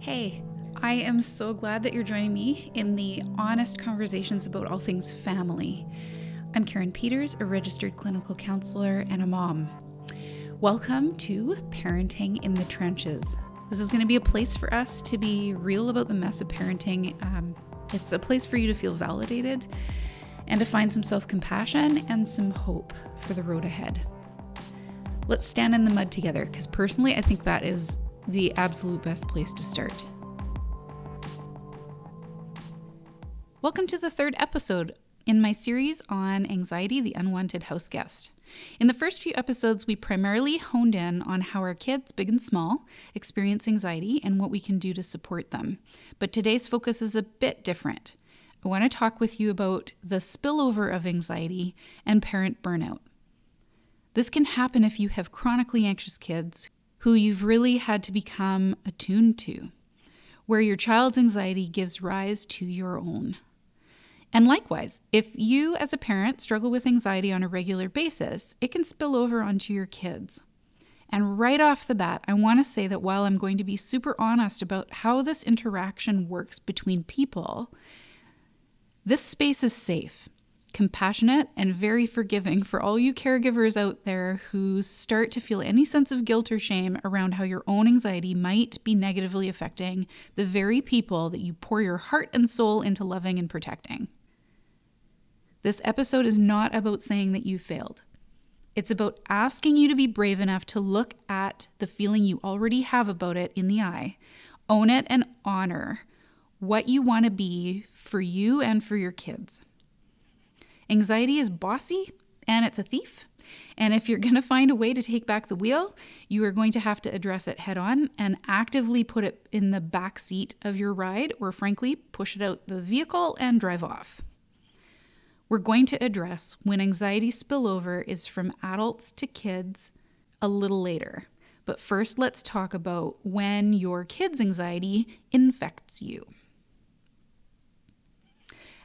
Hey, I am so glad that you're joining me in the honest conversations about all things family. I'm Karen Peters, a registered clinical counselor and a mom. Welcome to Parenting in the Trenches. This is going to be a place for us to be real about the mess of parenting. Um, it's a place for you to feel validated and to find some self compassion and some hope for the road ahead. Let's stand in the mud together because personally, I think that is the absolute best place to start. Welcome to the third episode in my series on anxiety, the unwanted house guest. In the first few episodes, we primarily honed in on how our kids, big and small, experience anxiety and what we can do to support them. But today's focus is a bit different. I want to talk with you about the spillover of anxiety and parent burnout. This can happen if you have chronically anxious kids who you've really had to become attuned to, where your child's anxiety gives rise to your own. And likewise, if you as a parent struggle with anxiety on a regular basis, it can spill over onto your kids. And right off the bat, I want to say that while I'm going to be super honest about how this interaction works between people, this space is safe compassionate, and very forgiving for all you caregivers out there who start to feel any sense of guilt or shame around how your own anxiety might be negatively affecting the very people that you pour your heart and soul into loving and protecting. This episode is not about saying that you failed. It's about asking you to be brave enough to look at the feeling you already have about it in the eye, own it, and honor what you want to be for you and for your kids. Anxiety is bossy and it's a thief. And if you're going to find a way to take back the wheel, you are going to have to address it head on and actively put it in the back seat of your ride, or frankly, push it out the vehicle and drive off. We're going to address when anxiety spillover is from adults to kids a little later. But first, let's talk about when your kid's anxiety infects you.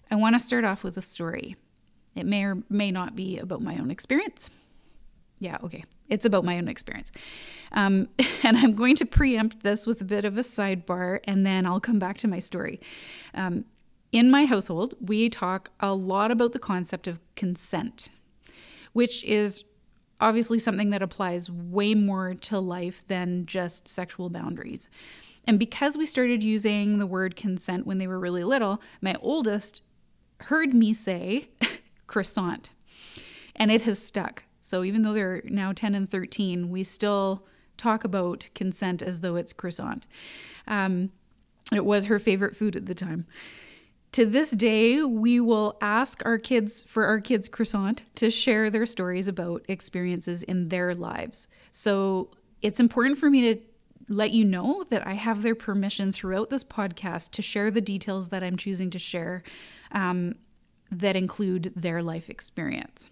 I want to start off with a story. It may or may not be about my own experience. Yeah, okay. It's about my own experience. Um, and I'm going to preempt this with a bit of a sidebar and then I'll come back to my story. Um, in my household, we talk a lot about the concept of consent, which is obviously something that applies way more to life than just sexual boundaries. And because we started using the word consent when they were really little, my oldest heard me say, croissant. And it has stuck. So even though they're now 10 and 13, we still talk about consent as though it's croissant. Um, it was her favorite food at the time. To this day, we will ask our kids for our kids' croissant to share their stories about experiences in their lives. So it's important for me to let you know that I have their permission throughout this podcast to share the details that I'm choosing to share. Um, that include their life experience.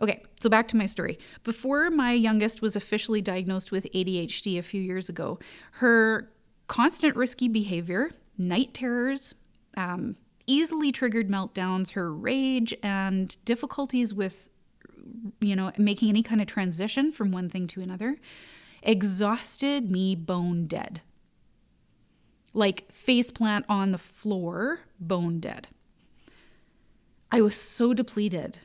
Okay, so back to my story. Before my youngest was officially diagnosed with ADHD a few years ago, her constant risky behavior, night terrors, um, easily triggered meltdowns, her rage, and difficulties with, you know, making any kind of transition from one thing to another exhausted me bone dead. Like faceplant on the floor, bone dead. I was so depleted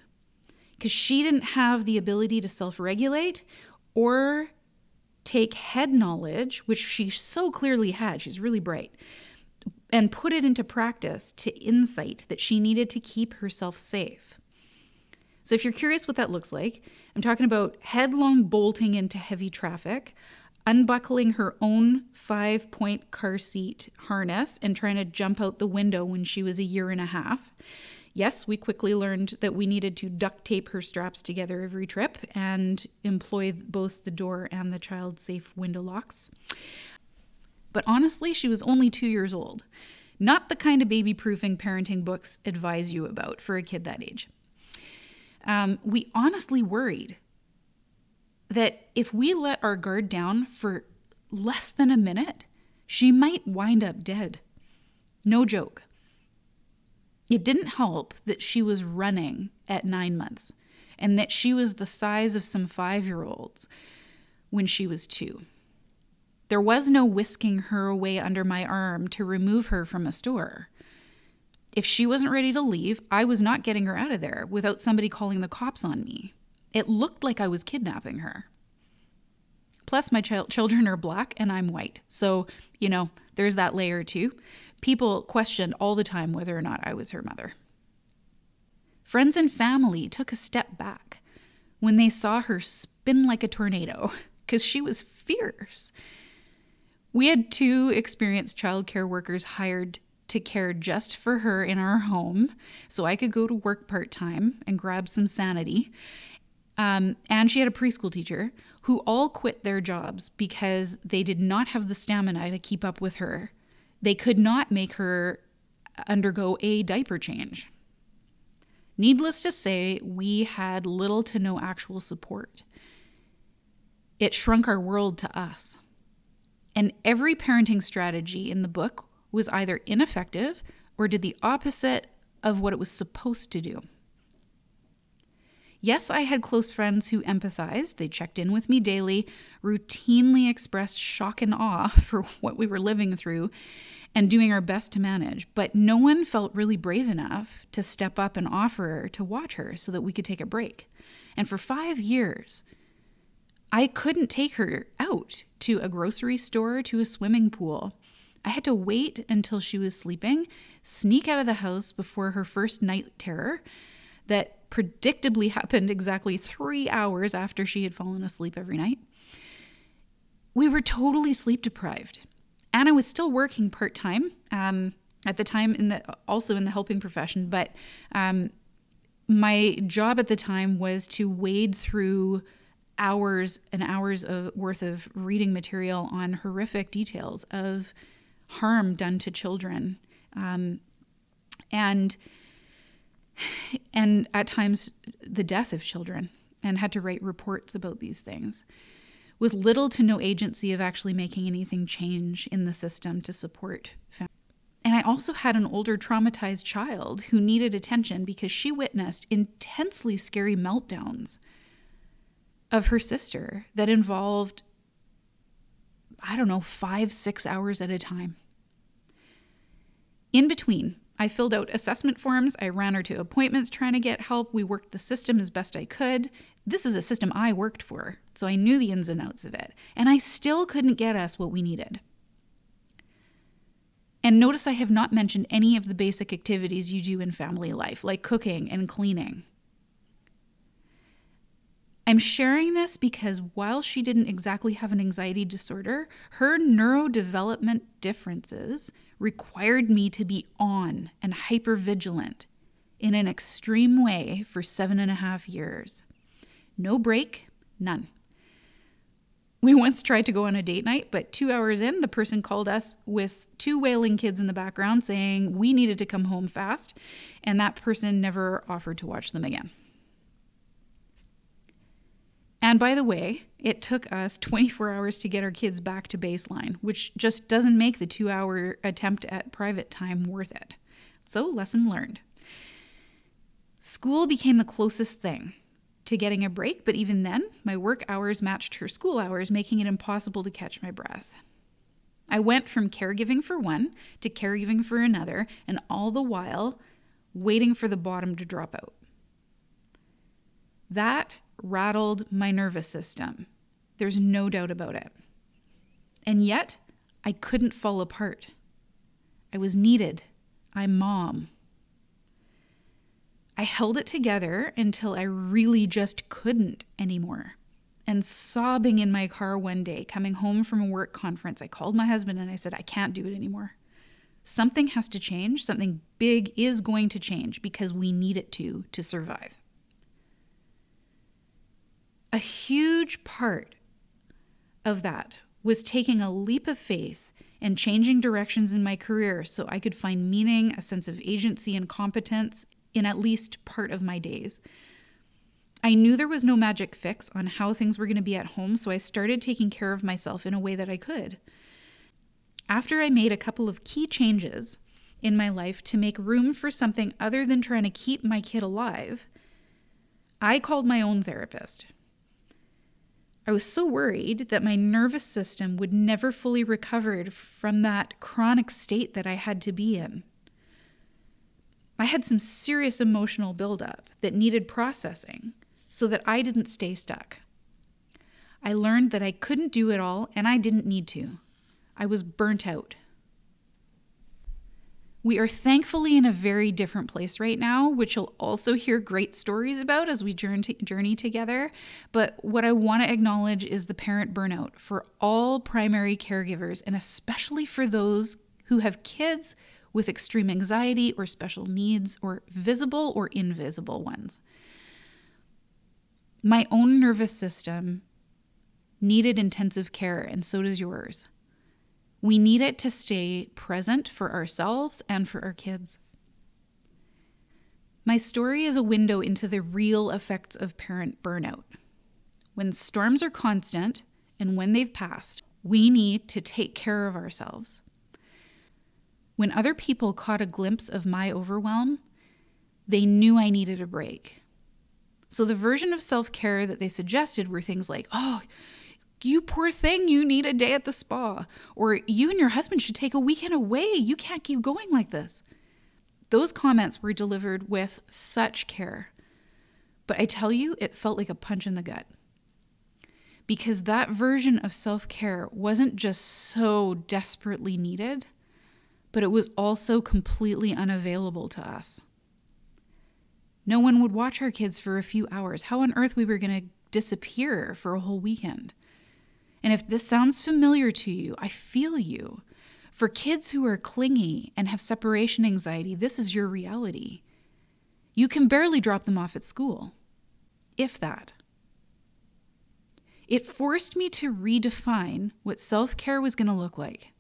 because she didn't have the ability to self regulate or take head knowledge, which she so clearly had. She's really bright, and put it into practice to insight that she needed to keep herself safe. So, if you're curious what that looks like, I'm talking about headlong bolting into heavy traffic, unbuckling her own five point car seat harness, and trying to jump out the window when she was a year and a half Yes, we quickly learned that we needed to duct tape her straps together every trip and employ both the door and the child safe window locks. But honestly, she was only two years old. Not the kind of baby proofing parenting books advise you about for a kid that age. Um, we honestly worried that if we let our guard down for less than a minute, she might wind up dead. No joke. It didn't help that she was running at nine months and that she was the size of some five year olds when she was two. There was no whisking her away under my arm to remove her from a store. If she wasn't ready to leave, I was not getting her out of there without somebody calling the cops on me. It looked like I was kidnapping her. Plus, my ch- children are black and I'm white. So, you know, there's that layer too. People questioned all the time whether or not I was her mother. Friends and family took a step back when they saw her spin like a tornado because she was fierce. We had two experienced childcare workers hired to care just for her in our home so I could go to work part time and grab some sanity. Um, and she had a preschool teacher who all quit their jobs because they did not have the stamina to keep up with her. They could not make her undergo a diaper change. Needless to say, we had little to no actual support. It shrunk our world to us. And every parenting strategy in the book was either ineffective or did the opposite of what it was supposed to do. Yes, I had close friends who empathized. They checked in with me daily, routinely expressed shock and awe for what we were living through, and doing our best to manage. But no one felt really brave enough to step up and offer to watch her so that we could take a break. And for five years, I couldn't take her out to a grocery store, to a swimming pool. I had to wait until she was sleeping, sneak out of the house before her first night terror that predictably happened exactly three hours after she had fallen asleep every night. We were totally sleep deprived. And I was still working part time um, at the time, in the also in the helping profession. But um, my job at the time was to wade through hours and hours of worth of reading material on horrific details of harm done to children, um, and and at times the death of children, and had to write reports about these things with little to no agency of actually making anything change in the system to support families. And I also had an older traumatized child who needed attention because she witnessed intensely scary meltdowns of her sister that involved, I don't know, five, six hours at a time. In between, I filled out assessment forms. I ran her to appointments trying to get help. We worked the system as best I could. This is a system I worked for, so I knew the ins and outs of it. And I still couldn't get us what we needed. And notice I have not mentioned any of the basic activities you do in family life, like cooking and cleaning. I'm sharing this because while she didn't exactly have an anxiety disorder, her neurodevelopment differences required me to be on and hyper vigilant in an extreme way for seven and a half years. No break, none. We once tried to go on a date night, but two hours in, the person called us with two wailing kids in the background saying we needed to come home fast, and that person never offered to watch them again. And by the way, it took us 24 hours to get our kids back to baseline, which just doesn't make the two hour attempt at private time worth it. So, lesson learned. School became the closest thing to getting a break, but even then, my work hours matched her school hours, making it impossible to catch my breath. I went from caregiving for one to caregiving for another, and all the while waiting for the bottom to drop out. That rattled my nervous system. There's no doubt about it. And yet, I couldn't fall apart. I was needed. I'm mom. I held it together until I really just couldn't anymore. And sobbing in my car one day, coming home from a work conference, I called my husband and I said, I can't do it anymore. Something has to change. Something big is going to change because we need it to to survive. A huge part of that was taking a leap of faith and changing directions in my career so I could find meaning, a sense of agency, and competence in at least part of my days. I knew there was no magic fix on how things were going to be at home, so I started taking care of myself in a way that I could. After I made a couple of key changes in my life to make room for something other than trying to keep my kid alive, I called my own therapist. I was so worried that my nervous system would never fully recover from that chronic state that I had to be in. I had some serious emotional buildup that needed processing so that I didn't stay stuck. I learned that I couldn't do it all and I didn't need to. I was burnt out. We are thankfully in a very different place right now, which you'll also hear great stories about as we journey together. But what I want to acknowledge is the parent burnout for all primary caregivers, and especially for those who have kids with extreme anxiety or special needs, or visible or invisible ones. My own nervous system needed intensive care, and so does yours. We need it to stay present for ourselves and for our kids. My story is a window into the real effects of parent burnout. When storms are constant and when they've passed, we need to take care of ourselves. When other people caught a glimpse of my overwhelm, they knew I needed a break. So the version of self care that they suggested were things like, oh, you poor thing, you need a day at the spa. Or you and your husband should take a weekend away. You can't keep going like this. Those comments were delivered with such care. But I tell you, it felt like a punch in the gut. Because that version of self care wasn't just so desperately needed, but it was also completely unavailable to us. No one would watch our kids for a few hours. How on earth we were going to disappear for a whole weekend? And if this sounds familiar to you, I feel you. For kids who are clingy and have separation anxiety, this is your reality. You can barely drop them off at school, if that. It forced me to redefine what self care was going to look like.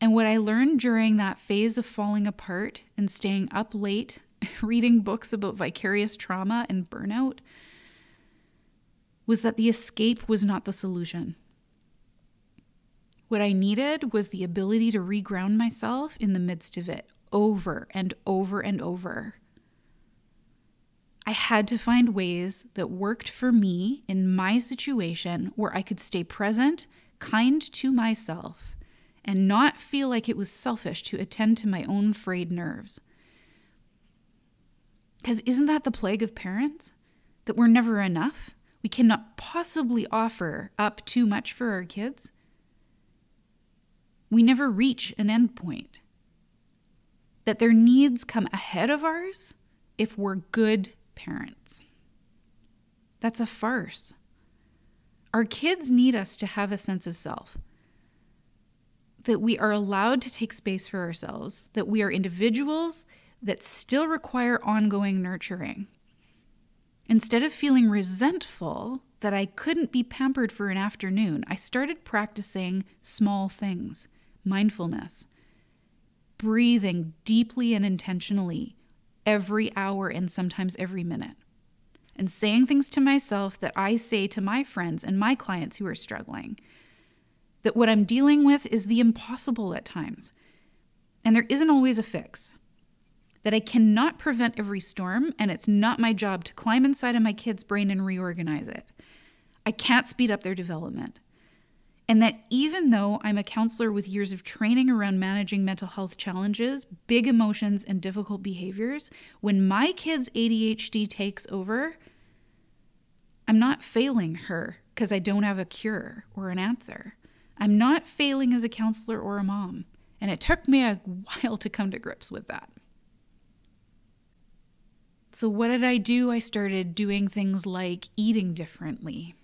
And what I learned during that phase of falling apart and staying up late, reading books about vicarious trauma and burnout, was that the escape was not the solution. What I needed was the ability to reground myself in the midst of it over and over and over. I had to find ways that worked for me in my situation where I could stay present, kind to myself, and not feel like it was selfish to attend to my own frayed nerves. Because isn't that the plague of parents? That we're never enough? We cannot possibly offer up too much for our kids. We never reach an end point. That their needs come ahead of ours if we're good parents. That's a farce. Our kids need us to have a sense of self, that we are allowed to take space for ourselves, that we are individuals that still require ongoing nurturing. Instead of feeling resentful that I couldn't be pampered for an afternoon, I started practicing small things, mindfulness, breathing deeply and intentionally every hour and sometimes every minute, and saying things to myself that I say to my friends and my clients who are struggling. That what I'm dealing with is the impossible at times, and there isn't always a fix that I cannot prevent every storm, and it's not my job to climb inside of my kid's brain and reorganize it. I can't speed up their development. And that even though I'm a counselor with years of training around managing mental health challenges, big emotions, and difficult behaviors, when my kid's ADHD takes over, I'm not failing her because I don't have a cure or an answer. I'm not failing as a counselor or a mom. And it took me a while to come to grips with that. So, what did I do? I started doing things like eating differently,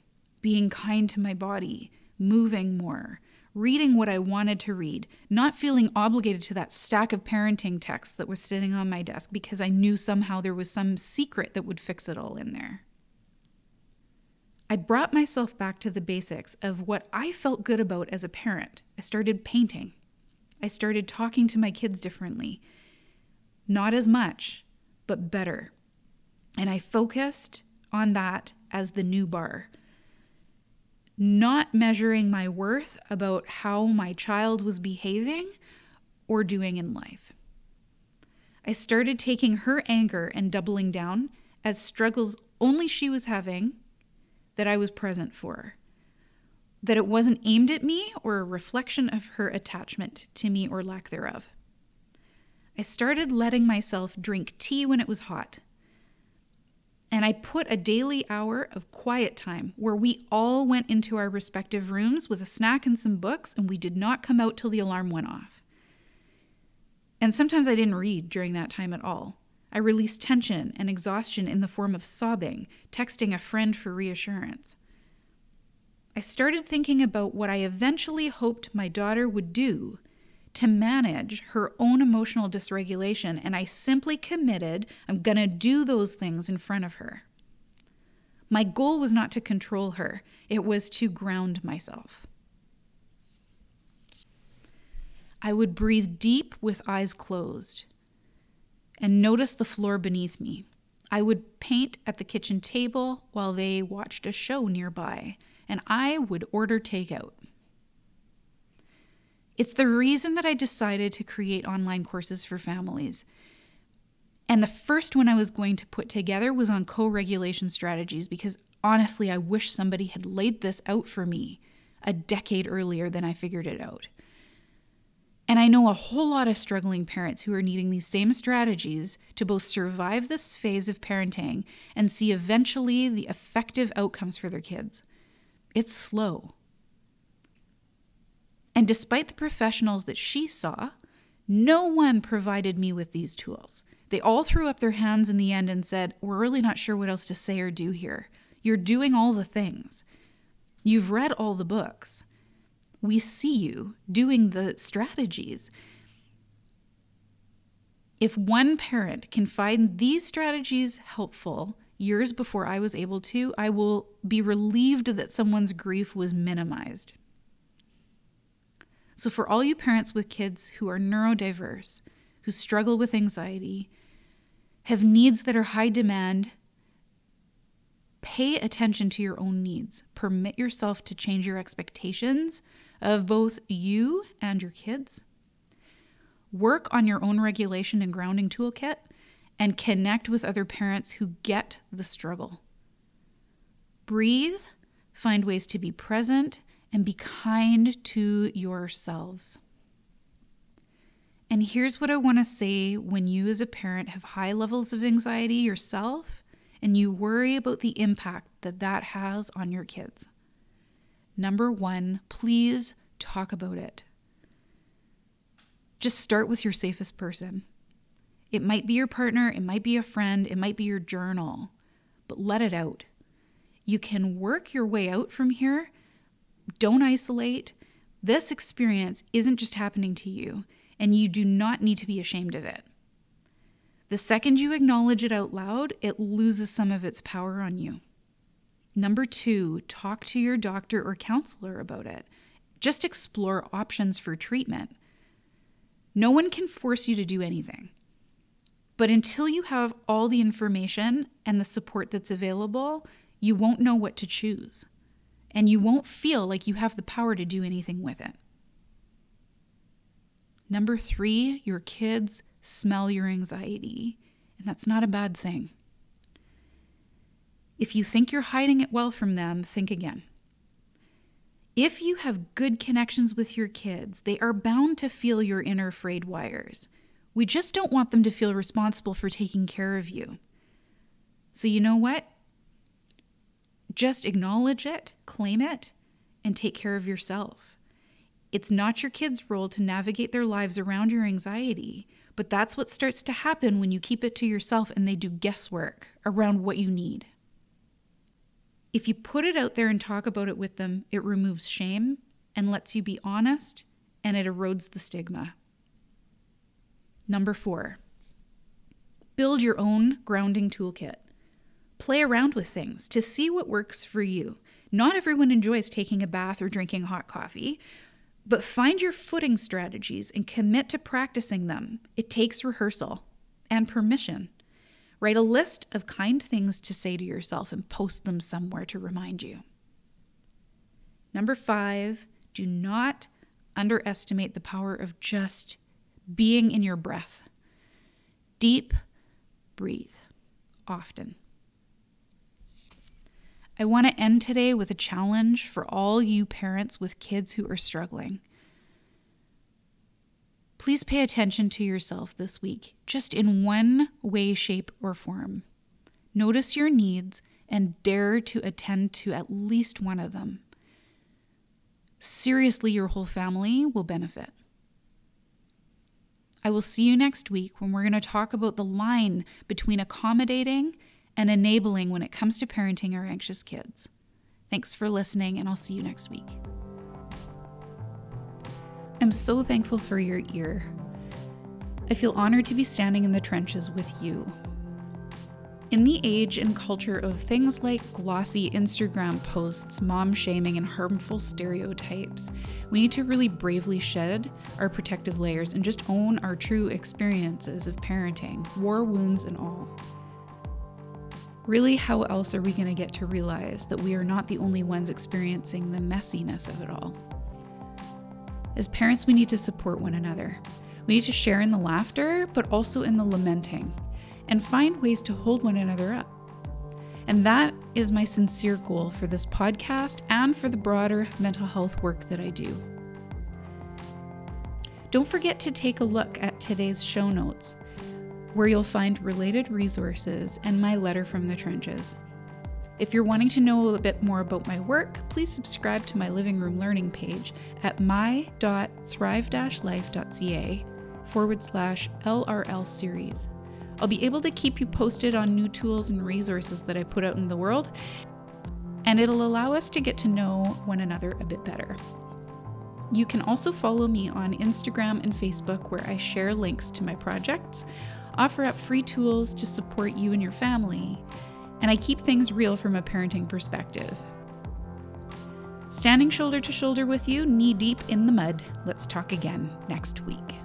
being kind to my body, moving more, reading what I wanted to read, not feeling obligated to that stack of parenting texts that was sitting on my desk because I knew somehow there was some secret that would fix it all in there. I brought myself back to the basics of what I felt good about as a parent. I started painting. I started talking to my kids differently. Not as much, but better. And I focused on that as the new bar. Not measuring my worth about how my child was behaving or doing in life. I started taking her anger and doubling down as struggles only she was having, that I was present for, that it wasn't aimed at me or a reflection of her attachment to me or lack thereof. I started letting myself drink tea when it was hot. And I put a daily hour of quiet time where we all went into our respective rooms with a snack and some books, and we did not come out till the alarm went off. And sometimes I didn't read during that time at all. I released tension and exhaustion in the form of sobbing, texting a friend for reassurance. I started thinking about what I eventually hoped my daughter would do to manage her own emotional dysregulation, and I simply committed I'm going to do those things in front of her. My goal was not to control her, it was to ground myself. I would breathe deep with eyes closed and notice the floor beneath me. I would paint at the kitchen table while they watched a show nearby, and I would order takeout. It's the reason that I decided to create online courses for families. And the first one I was going to put together was on co regulation strategies because honestly, I wish somebody had laid this out for me a decade earlier than I figured it out. And I know a whole lot of struggling parents who are needing these same strategies to both survive this phase of parenting and see eventually the effective outcomes for their kids. It's slow. And despite the professionals that she saw, no one provided me with these tools. They all threw up their hands in the end and said, We're really not sure what else to say or do here. You're doing all the things. You've read all the books we see you doing the strategies. If one parent can find these strategies helpful years before I was able to, I will be relieved that someone's grief was minimized. So, for all you parents with kids who are neurodiverse, who struggle with anxiety, have needs that are high demand, pay attention to your own needs. Permit yourself to change your expectations of both you and your kids. Work on your own regulation and grounding toolkit and connect with other parents who get the struggle. Breathe, find ways to be present, and be kind to yourselves. And here's what I want to say when you, as a parent, have high levels of anxiety yourself and you worry about the impact that that has on your kids. Number one, please talk about it. Just start with your safest person. It might be your partner, it might be a friend, it might be your journal, but let it out. You can work your way out from here. Don't isolate. This experience isn't just happening to you, and you do not need to be ashamed of it. The second you acknowledge it out loud, it loses some of its power on you. Number two, talk to your doctor or counselor about it. Just explore options for treatment. No one can force you to do anything. But until you have all the information and the support that's available, you won't know what to choose. And you won't feel like you have the power to do anything with it. Number three, your kids smell your anxiety. And that's not a bad thing. If you think you're hiding it well from them, think again. If you have good connections with your kids, they are bound to feel your inner frayed wires. We just don't want them to feel responsible for taking care of you. So, you know what? Just acknowledge it, claim it, and take care of yourself. It's not your kids' role to navigate their lives around your anxiety, but that's what starts to happen when you keep it to yourself and they do guesswork around what you need. If you put it out there and talk about it with them, it removes shame and lets you be honest and it erodes the stigma. Number four, build your own grounding toolkit. Play around with things to see what works for you. Not everyone enjoys taking a bath or drinking hot coffee, but find your footing strategies and commit to practicing them. It takes rehearsal and permission. Write a list of kind things to say to yourself and post them somewhere to remind you. Number five, do not underestimate the power of just being in your breath. Deep breathe often. I want to end today with a challenge for all you parents with kids who are struggling. Please pay attention to yourself this week, just in one way, shape, or form. Notice your needs and dare to attend to at least one of them. Seriously, your whole family will benefit. I will see you next week when we're going to talk about the line between accommodating and enabling when it comes to parenting our anxious kids. Thanks for listening, and I'll see you next week. I'm so thankful for your ear. I feel honored to be standing in the trenches with you. In the age and culture of things like glossy Instagram posts, mom shaming, and harmful stereotypes, we need to really bravely shed our protective layers and just own our true experiences of parenting, war wounds and all. Really, how else are we going to get to realize that we are not the only ones experiencing the messiness of it all? As parents, we need to support one another. We need to share in the laughter, but also in the lamenting, and find ways to hold one another up. And that is my sincere goal for this podcast and for the broader mental health work that I do. Don't forget to take a look at today's show notes, where you'll find related resources and my letter from the trenches. If you're wanting to know a bit more about my work, please subscribe to my living room learning page at my.thrive-life.ca forward slash LRL series. I'll be able to keep you posted on new tools and resources that I put out in the world, and it'll allow us to get to know one another a bit better. You can also follow me on Instagram and Facebook, where I share links to my projects, offer up free tools to support you and your family, and I keep things real from a parenting perspective. Standing shoulder to shoulder with you, knee deep in the mud, let's talk again next week.